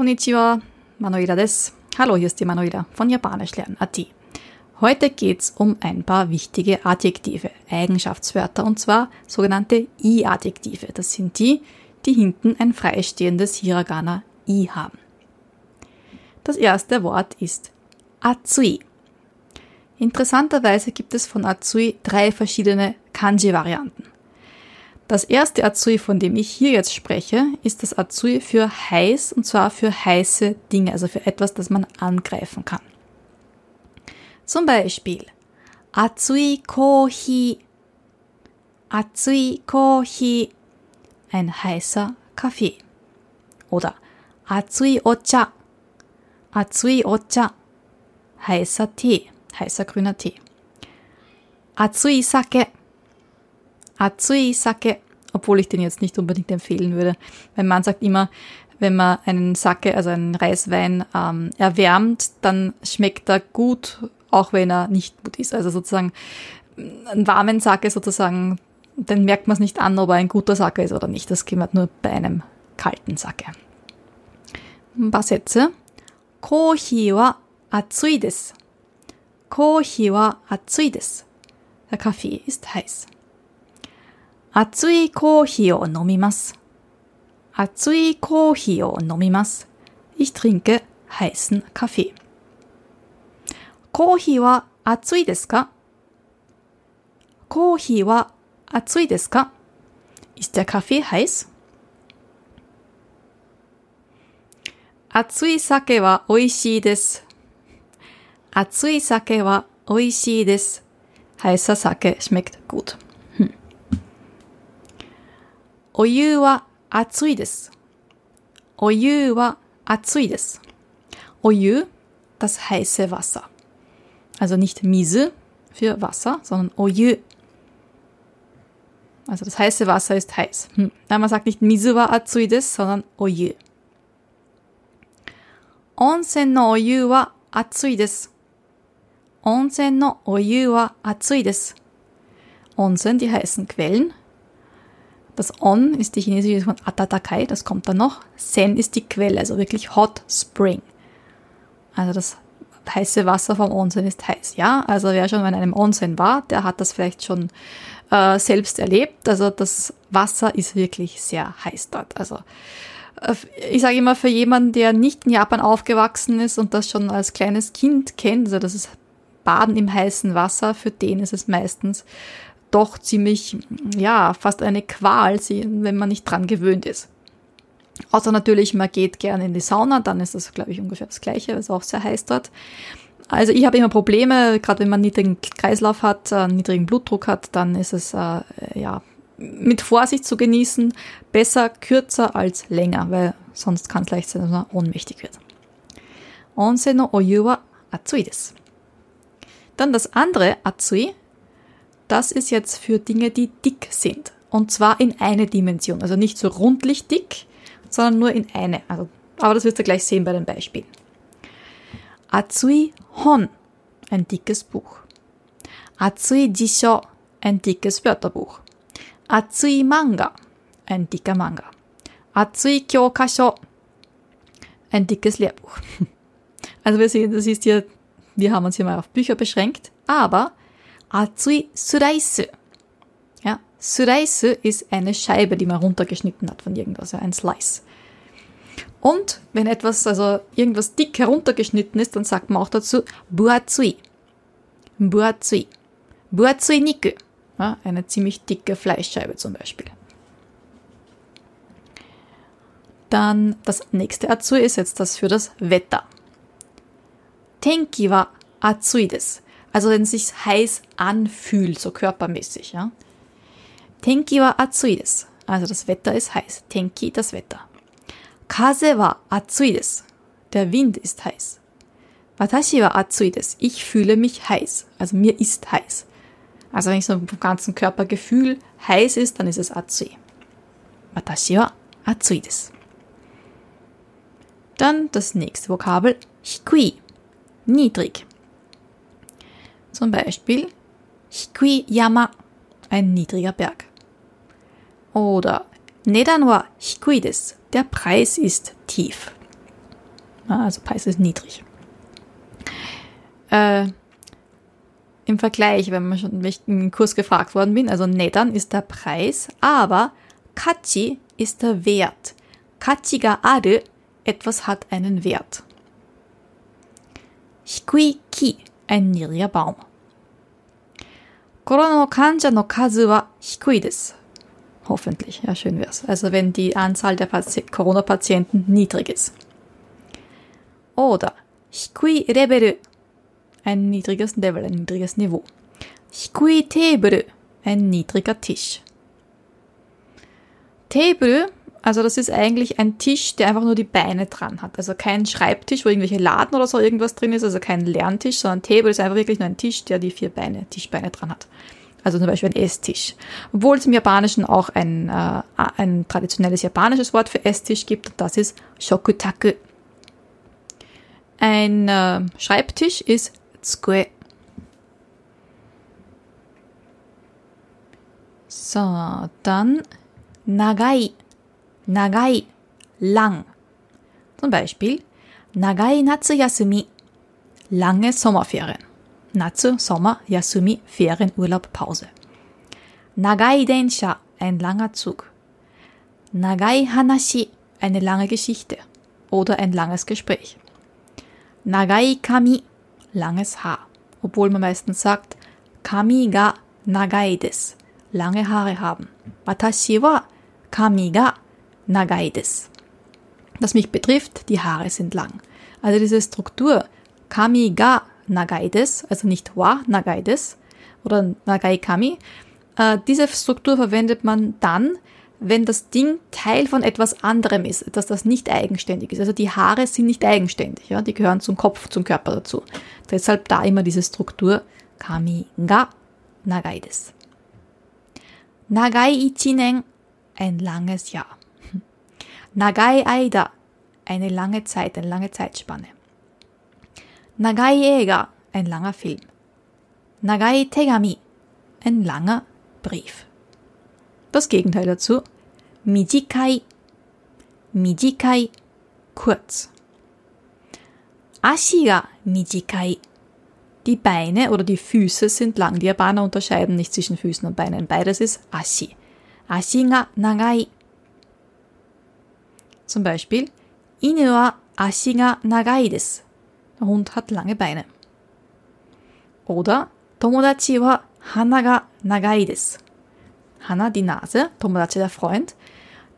Konnichiwa, Manuela des. Hallo, hier ist die Manuela von Japanisch lernen AT. Heute geht's um ein paar wichtige Adjektive, Eigenschaftswörter und zwar sogenannte I-Adjektive. Das sind die, die hinten ein freistehendes Hiragana I haben. Das erste Wort ist Atsui. Interessanterweise gibt es von Atsui drei verschiedene Kanji-Varianten. Das erste Atsui, von dem ich hier jetzt spreche, ist das Atsui für heiß und zwar für heiße Dinge, also für etwas, das man angreifen kann. Zum Beispiel Atsui Kohi. Atsui Kohi. Ein heißer Kaffee. Oder Atsui Ocha. Atsui Ocha. Heißer Tee, heißer grüner Tee. Atsui Sake Atsui Sake, obwohl ich den jetzt nicht unbedingt empfehlen würde. Mein Mann sagt immer, wenn man einen Sake, also einen Reiswein, ähm, erwärmt, dann schmeckt er gut, auch wenn er nicht gut ist. Also sozusagen einen warmen Sake sozusagen, dann merkt man es nicht an, ob er ein guter Sake ist oder nicht. Das geht nur bei einem kalten Sake. Ein paar Sätze. Kohi wa atsui desu. Kohi wa atsui desu. Der Kaffee ist heiß. 熱いコーヒーを飲みます。熱いコーヒーを飲みます。Ich trinke heißen Kaffee. コーヒーは熱いですか？コーヒーは熱いですか？Ist der Kaffee heiß? 熱い酒は美味しいです。熱い酒は美味しいです。Heißer Sake schmeckt gut. お湯は熱いです。お湯は熱いです。お湯 das heiße Wasser. Also nicht Miese für Wasser, sondern Oyu. Also das heiße Wasser ist heiß. Hm. man sagt nicht Mizu wa atsui desu, sondern Oyu. Onsen no Oyu wa atsui desu. Onsen no Oyu wa atsui desu. Onsen, die heißen Quellen. Das On ist die chinesische von Atatakai, das kommt dann noch. Sen ist die Quelle, also wirklich Hot Spring. Also das heiße Wasser vom Onsen ist heiß. Ja, also wer schon in einem Onsen war, der hat das vielleicht schon äh, selbst erlebt. Also das Wasser ist wirklich sehr heiß dort. Also äh, ich sage immer, für jemanden, der nicht in Japan aufgewachsen ist und das schon als kleines Kind kennt, also das ist Baden im heißen Wasser, für den ist es meistens doch ziemlich, ja, fast eine Qual, wenn man nicht dran gewöhnt ist. Außer natürlich, man geht gerne in die Sauna, dann ist das, glaube ich, ungefähr das Gleiche, weil es auch sehr heiß dort. Also ich habe immer Probleme, gerade wenn man niedrigen Kreislauf hat, äh, niedrigen Blutdruck hat, dann ist es äh, ja mit Vorsicht zu genießen, besser kürzer als länger, weil sonst kann es leicht sein, dass man ohnmächtig wird. Onsen no oyu wa atsui desu. Dann das andere Atsui das ist jetzt für Dinge, die dick sind. Und zwar in eine Dimension. Also nicht so rundlich dick, sondern nur in eine. Also, aber das wirst du gleich sehen bei den Beispielen. Atsui Hon, ein dickes Buch. Atsui Jisho, ein dickes Wörterbuch. Atsui Manga, ein dicker Manga. Atsui Kyokasho, ein dickes Lehrbuch. Also wir sehen, das ist hier, wir haben uns hier mal auf Bücher beschränkt, aber Atsui Suraisu. Ja, Suraisu ist eine Scheibe, die man runtergeschnitten hat von irgendwas, ein Slice. Und wenn etwas, also irgendwas dick heruntergeschnitten ist, dann sagt man auch dazu Buatsui. Buatsui. Buatsui Niku. Ja, eine ziemlich dicke Fleischscheibe zum Beispiel. Dann das nächste Atsui ist jetzt das für das Wetter. Tenki wa atsui desu. Also wenn es sich heiß anfühlt, so körpermäßig, ja. Tenki wa atsui desu. Also das Wetter ist heiß. Tenki, das Wetter. Kaze wa atsui desu. Der Wind ist heiß. Watashi wa atsui desu. Ich fühle mich heiß. Also mir ist heiß. Also wenn ich so im ganzen Körpergefühl heiß ist, dann ist es atsui. Watashi wa atsui desu. Dann das nächste Vokabel. Hikui. Niedrig. Zum Beispiel Hikui Yama, ein niedriger Berg. Oder Nedan wa hikui desu, der Preis ist tief. Also Preis ist niedrig. Äh, Im Vergleich, wenn man schon im Kurs gefragt worden bin, also Nedan ist der Preis, aber Kachi ist der Wert. Kachi ga aru, etwas hat einen Wert. Hikui ki, ein niedriger Baum. Corona kanja no kazu wa hikui desu. Hoffentlich, ja, schön wär's. Also wenn die Anzahl der Corona-Patienten niedrig ist. Oder hikui Level, ein niedriges Level, ein niedriges Niveau. Hikui Table, ein niedriger Tisch. Table also das ist eigentlich ein Tisch, der einfach nur die Beine dran hat. Also kein Schreibtisch, wo irgendwelche Laden oder so irgendwas drin ist, also kein Lerntisch, sondern Table ist einfach wirklich nur ein Tisch, der die vier Beine, Tischbeine dran hat. Also zum Beispiel ein Esstisch. Obwohl es im Japanischen auch ein, äh, ein traditionelles japanisches Wort für Esstisch gibt, und das ist Shokutaku. Ein äh, Schreibtisch ist Tsukue. So, dann nagai. Nagai, lang. Zum Beispiel nagai Natsuyasumi, lange Sommerferien. Natsu, Sommer, Yasumi, Ferien, Urlaub, Pause. Nagai Densha, ein langer Zug. Nagai Hanashi, eine lange Geschichte oder ein langes Gespräch. Nagai Kami, langes Haar. Obwohl man meistens sagt, Kami ga nagai des, lange Haare haben. Watashi wa kami ga nagai des. Was mich betrifft, die Haare sind lang. Also diese Struktur Kami ga Nagaides, also nicht wa Nagaides oder Nagai Kami. Äh, diese Struktur verwendet man dann, wenn das Ding Teil von etwas anderem ist, dass das nicht eigenständig ist. Also die Haare sind nicht eigenständig, ja, die gehören zum Kopf, zum Körper dazu. Deshalb da immer diese Struktur Kami ga Nagaides. Nagai ichinen, ein langes Jahr. Nagai Aida, eine lange Zeit, eine lange Zeitspanne. Nagai Eiga, ein langer Film. Nagai Tegami, ein langer Brief. Das Gegenteil dazu, Mijikai. Mijikai, kurz. Ashi ga mijikai. Die Beine oder die Füße sind lang. Die Japaner unterscheiden nicht zwischen Füßen und Beinen. Beides ist Ashi. Ashi ga nagai. Zum Beispiel, Inu wa ashi ga nagai desu. Der Hund hat lange Beine. Oder Tomodachi wa hana ga nagai desu. Hana die Nase, Tomodachi der Freund.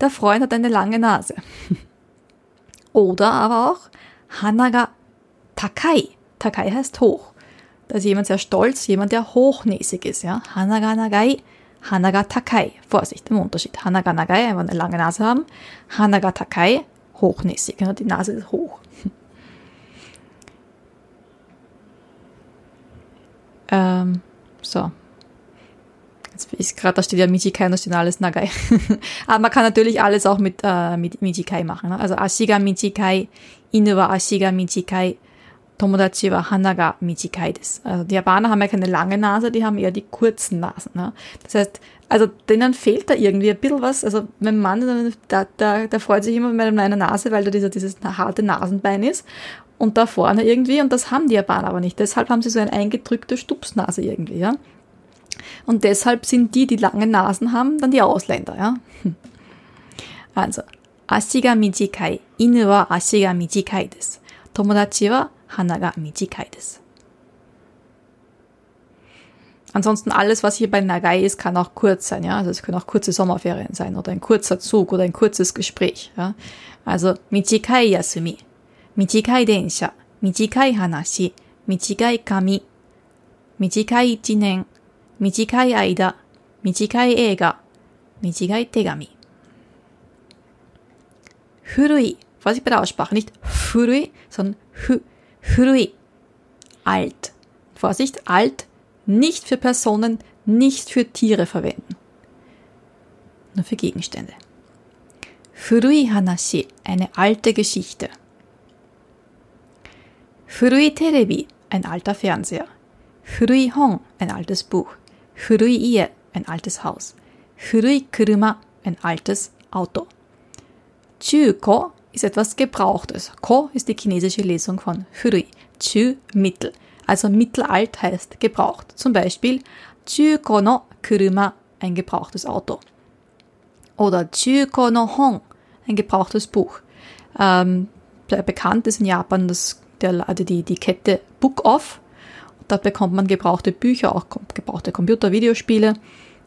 Der Freund hat eine lange Nase. Oder aber auch Hana ga takai. Takai heißt hoch. Da ist jemand sehr stolz, jemand, der hochnäsig ist. Ja? Hana ga nagai, Hana ga takai. Vorsicht, im Unterschied. Hana ga nagai, einfach eine lange Nase haben. Hana ga takai, hochnäsig. Ja? Die Nase ist hoch. Ähm, so. Jetzt ist gerade, da steht ja Michikai und da steht alles Nagai. Aber man kann natürlich alles auch mit, äh, mit Michikai machen. Ne? Also Ashiga Michikai, Inu wa Ashiga Michikai, Tomodachi wa Hanaga Michikai des. Also die Japaner haben ja keine lange Nase, die haben eher die kurzen Nasen. Ne? Das heißt, also denen fehlt da irgendwie ein bisschen was. Also mein Mann, der, der, der freut sich immer mit meiner Nase, weil da dieser, dieses harte Nasenbein ist und da vorne irgendwie und das haben die Japaner aber nicht. Deshalb haben sie so eine eingedrückte Stupsnase irgendwie, ja. Und deshalb sind die, die lange Nasen haben, dann die Ausländer, ja. Also, Ashiga mijikai, Inu wa Ashiga mijikai desu. Tomodachi wa Hana ga michikai desu. Ansonsten alles, was hier bei Nagai ist, kann auch kurz sein, ja. Also es können auch kurze Sommerferien sein oder ein kurzer Zug oder ein kurzes Gespräch, ja. Also Michikai Yasumi, Michikai Densha, Michikai Hanashi, Michikai Kami, Michikai Ichinen, Michikai Aida, Michikai Eiga, Michikai Tegami. Furui, Vorsicht bei der Aussprache, nicht Furui, sondern Hu früh, alt. Vorsicht, alt nicht für Personen, nicht für Tiere verwenden. Nur für Gegenstände. Furui Hanashi, eine alte Geschichte. Furui Terebi, ein alter Fernseher. Furui Hong, ein altes Buch. Furui Ie, ein altes Haus. Furui Kuruma, ein altes Auto. Chuko, ist etwas Gebrauchtes. Ko ist die chinesische Lesung von Hui. Chu, Mittel. Also mittelalt heißt gebraucht. Zum Beispiel Chuko no kuruma, ein gebrauchtes Auto. Oder Chuko no Hon, ein gebrauchtes Buch. Ähm, bekannt ist in Japan das, der, also die, die Kette Book Off. Dort bekommt man gebrauchte Bücher, auch gebrauchte Computer, Videospiele.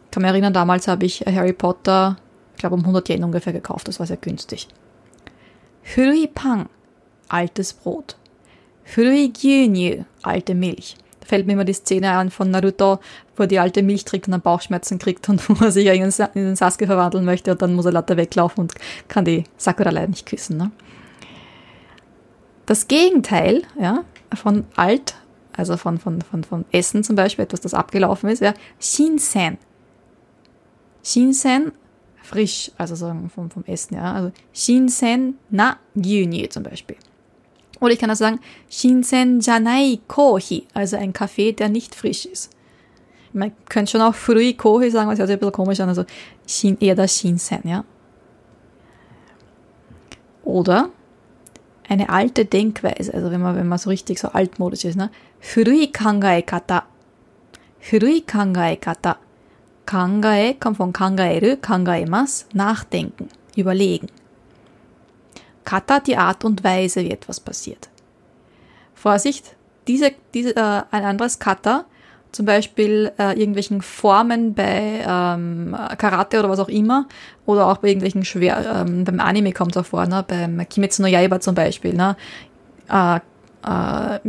Ich kann mich erinnern, damals habe ich Harry Potter, ich glaube um 100 Yen ungefähr gekauft. Das war sehr günstig. Hui Pang, altes Brot. Hui Gyunyu, alte Milch. Da fällt mir immer die Szene an von Naruto, wo er die alte Milch trinkt und dann Bauchschmerzen kriegt und wo er sich in den Sasuke verwandeln möchte und dann muss er lauter weglaufen und kann die Sakura leider nicht küssen. Ne? Das Gegenteil ja, von alt, also von, von, von, von Essen zum Beispiel, etwas, das abgelaufen ist, ja, Shinsen. Shinsen, frisch, also sagen vom, vom Essen, ja, also Shinsen na Gyunyu zum Beispiel. Oder ich kann auch sagen, Shinsen janai kohi, also ein Kaffee, der nicht frisch ist. Man könnte schon auch früh kohi sagen, was hört sich ein bisschen komisch an, also shin, eher das Shinsen, ja. Oder eine alte Denkweise, also wenn man, wenn man so richtig so altmodisch ist, ne? Furui kangae kata. Furui kangae kata. Kangae kommt von kangaeru, kangaemas, nachdenken, überlegen. Kata die Art und Weise, wie etwas passiert. Vorsicht, diese, diese, äh, ein anderes Kata zum Beispiel äh, irgendwelchen Formen bei ähm, Karate oder was auch immer oder auch bei irgendwelchen schwer ähm, beim Anime kommt es auch vor, ne? beim Kimetsu no Yaiba zum Beispiel, ne? Äh, äh,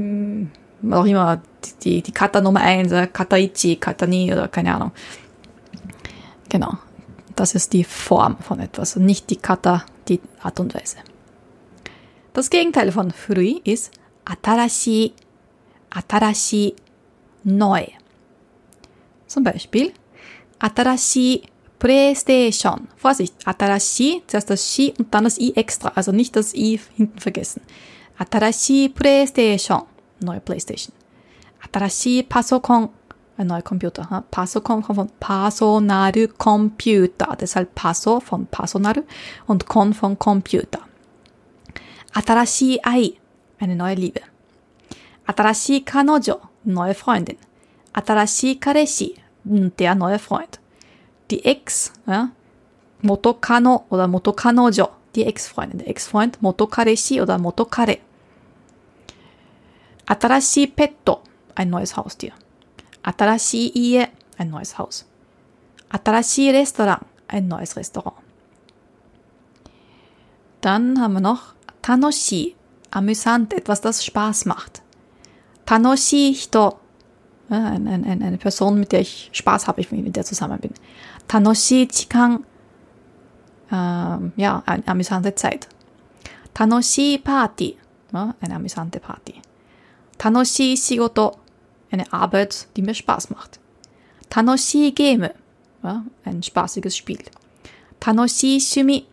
auch immer die, die Kata Nummer 1, äh, Kataichi, Katani oder keine Ahnung. Genau. Das ist die Form von etwas und nicht die Kata, die Art und Weise. Das Gegenteil von Furui ist Atarashi. Atarashi neu. Zum Beispiel, Atarashi Playstation. Vorsicht, Atarashi, zuerst das Shi und dann das I extra, also nicht das I hinten vergessen. Atarashi Playstation, neue Playstation. Atarashi Pasokon, ein neuer Computer. Pasokon kommt von Personaru Computer, deshalb Paso von Personaru und Kon von Computer. Atarashi Ai, eine neue Liebe. Atarashi Kanojo, neue Freundin. Atarashi Kareshi, der neue Freund. Die Ex, ja, Motokano oder Motokanojo, die Ex-Freundin, der Ex-Freund, Motokareshi oder Motokare. Atarashi Petto, ein neues Haustier. Atarashi Ie, ein neues Haus. Restaurant, ein neues Restaurant. Dann haben wir noch Tanoshi, amüsant, etwas, das Spaß macht. Tanoshi Hito, ein, ein, eine Person, mit der ich Spaß habe, ich mit der zusammen bin. Tanoshi Chikan, ähm, ja, eine amüsante Zeit. Tanoshi Party, ja, eine amüsante Party. Tanoshi Shigoto, eine Arbeit, die mir Spaß macht. Tanoshi Game, ja, ein spaßiges Spiel. Tanoshi Shumi,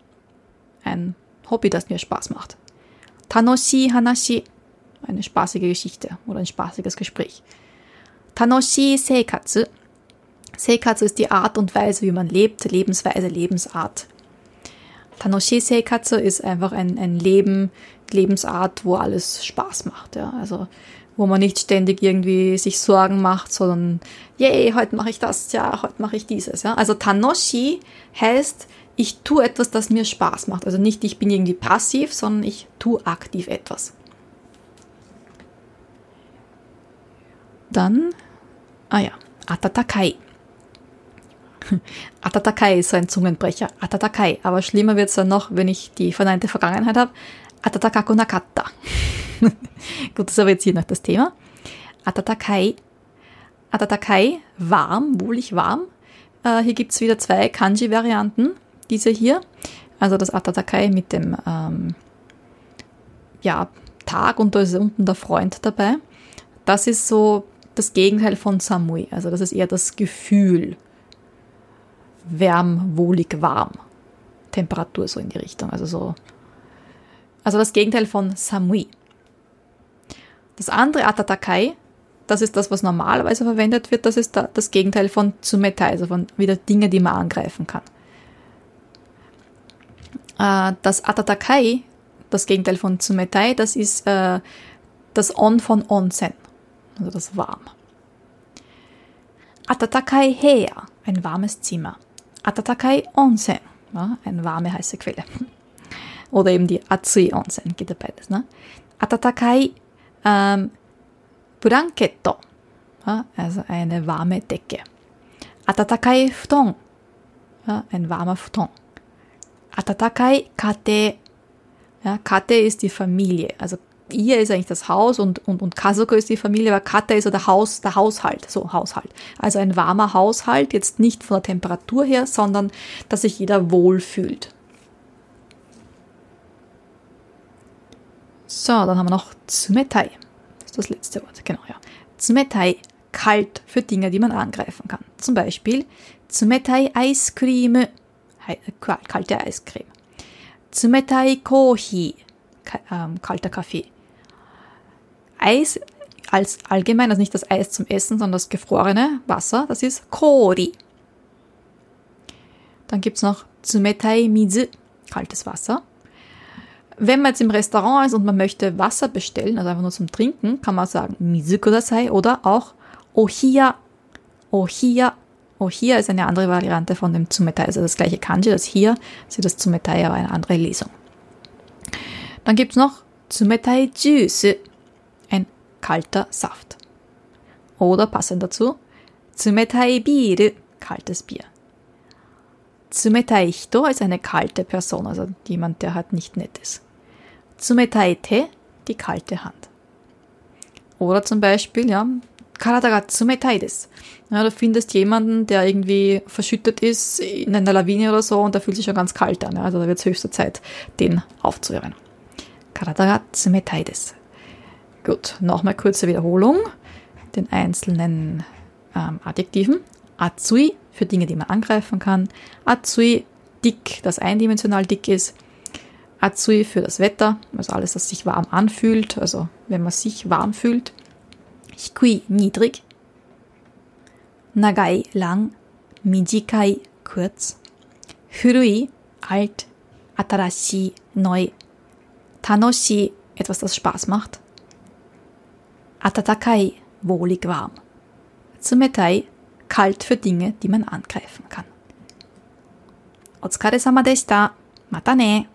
ein Hobby, das mir Spaß macht. Tanoshi Hanashi, eine spaßige Geschichte oder ein spaßiges Gespräch. Tanoshi Seikatsu. Seikatsu ist die Art und Weise, wie man lebt, Lebensweise, Lebensart. Tanoshi Seikatsu ist einfach ein, ein Leben, Lebensart, wo alles Spaß macht. Ja. Also wo man nicht ständig irgendwie sich Sorgen macht, sondern yay, heute mache ich das, ja, heute mache ich dieses. Ja. Also Tanoshi heißt, ich tue etwas, das mir Spaß macht. Also nicht, ich bin irgendwie passiv, sondern ich tue aktiv etwas. Dann, ah ja, Atatakai. Atatakai ist so ein Zungenbrecher. Atatakai. Aber schlimmer wird es dann noch, wenn ich die verneinte Vergangenheit habe. Atatakaku nakata. Gut, das ist aber jetzt hier noch das Thema. Atatakai. Atatakai, warm, wohlig warm. Äh, hier gibt es wieder zwei Kanji-Varianten. Diese hier. Also das Atatakai mit dem ähm, ja, Tag und da ist unten der Freund dabei. Das ist so das Gegenteil von Samui. Also das ist eher das Gefühl. Wärm, wohlig, warm. Temperatur so in die Richtung. Also so. Also das Gegenteil von Samui. Das andere Atatakai, das ist das, was normalerweise verwendet wird, das ist das Gegenteil von Tsumetai, also von wieder Dinge, die man angreifen kann. Äh, das Atatakai, das Gegenteil von Tsumetai, das ist äh, das On von Onsen, also das warm. Atatakai Hea, ein warmes Zimmer. Atatakai Onsen, eine warme heiße Quelle. Oder eben die Atsui Onsen, geht ja beides. Ne? Atatakai ähm, Blanketto, ja, also eine warme Decke. Atatakai Futon, ja, ein warmer Futon. Atatakai Kate, ja, Kate ist die Familie, also ihr ist eigentlich das Haus und, und, und Kasuko ist die Familie, aber Kate ist so der Haus, der Haushalt, so Haushalt. Also ein warmer Haushalt, jetzt nicht von der Temperatur her, sondern dass sich jeder wohlfühlt. So, dann haben wir noch Tsumetai. Das ist das letzte Wort, genau, ja. Tsumetai, kalt für Dinge, die man angreifen kann. Zum Beispiel Tsumetai Eiscreme, kalte Eiscreme. Tsumetai Kohi, kalter Kaffee. Eis als allgemein, also nicht das Eis zum Essen, sondern das gefrorene Wasser, das ist Kori. Dann gibt es noch Tsumetai Mizu, kaltes Wasser. Wenn man jetzt im Restaurant ist und man möchte Wasser bestellen, also einfach nur zum Trinken, kann man sagen Mizu Kudasai oder auch Ohiya. Ohiya. Ohiya ist eine andere Variante von dem Tsumetai, also das gleiche Kanji, das hier, ist das Tsumetai, aber eine andere Lesung. Dann gibt es noch Tsumetai Juice, ein kalter Saft. Oder passend dazu, Tsumetai Bier, kaltes Bier. Tsumetai Hito ist eine kalte Person, also jemand, der halt nicht nett ist. Tsumetai Te, die kalte Hand. Oder zum Beispiel, ja, Karada ga tsumetai desu. Ja, du findest jemanden, der irgendwie verschüttet ist in einer Lawine oder so und der fühlt sich schon ganz kalt an. Ja, also da wird es höchste Zeit, den aufzuhören. Karada ga tsumetai desu. Gut, nochmal kurze Wiederholung. Den einzelnen ähm, Adjektiven. Atsui für Dinge, die man angreifen kann. Atsui dick, das eindimensional dick ist. Atsui für das Wetter, also alles, das sich warm anfühlt, also wenn man sich warm fühlt. Hikui, niedrig. Nagai, lang. Mijikai, kurz. Furui, alt. Atarashi, neu. Tanoshi, etwas, das Spaß macht. Atatakai, wohlig warm. Tsumetai, kalt für Dinge, die man angreifen kann. Otsukaresama deshita. Mata ne.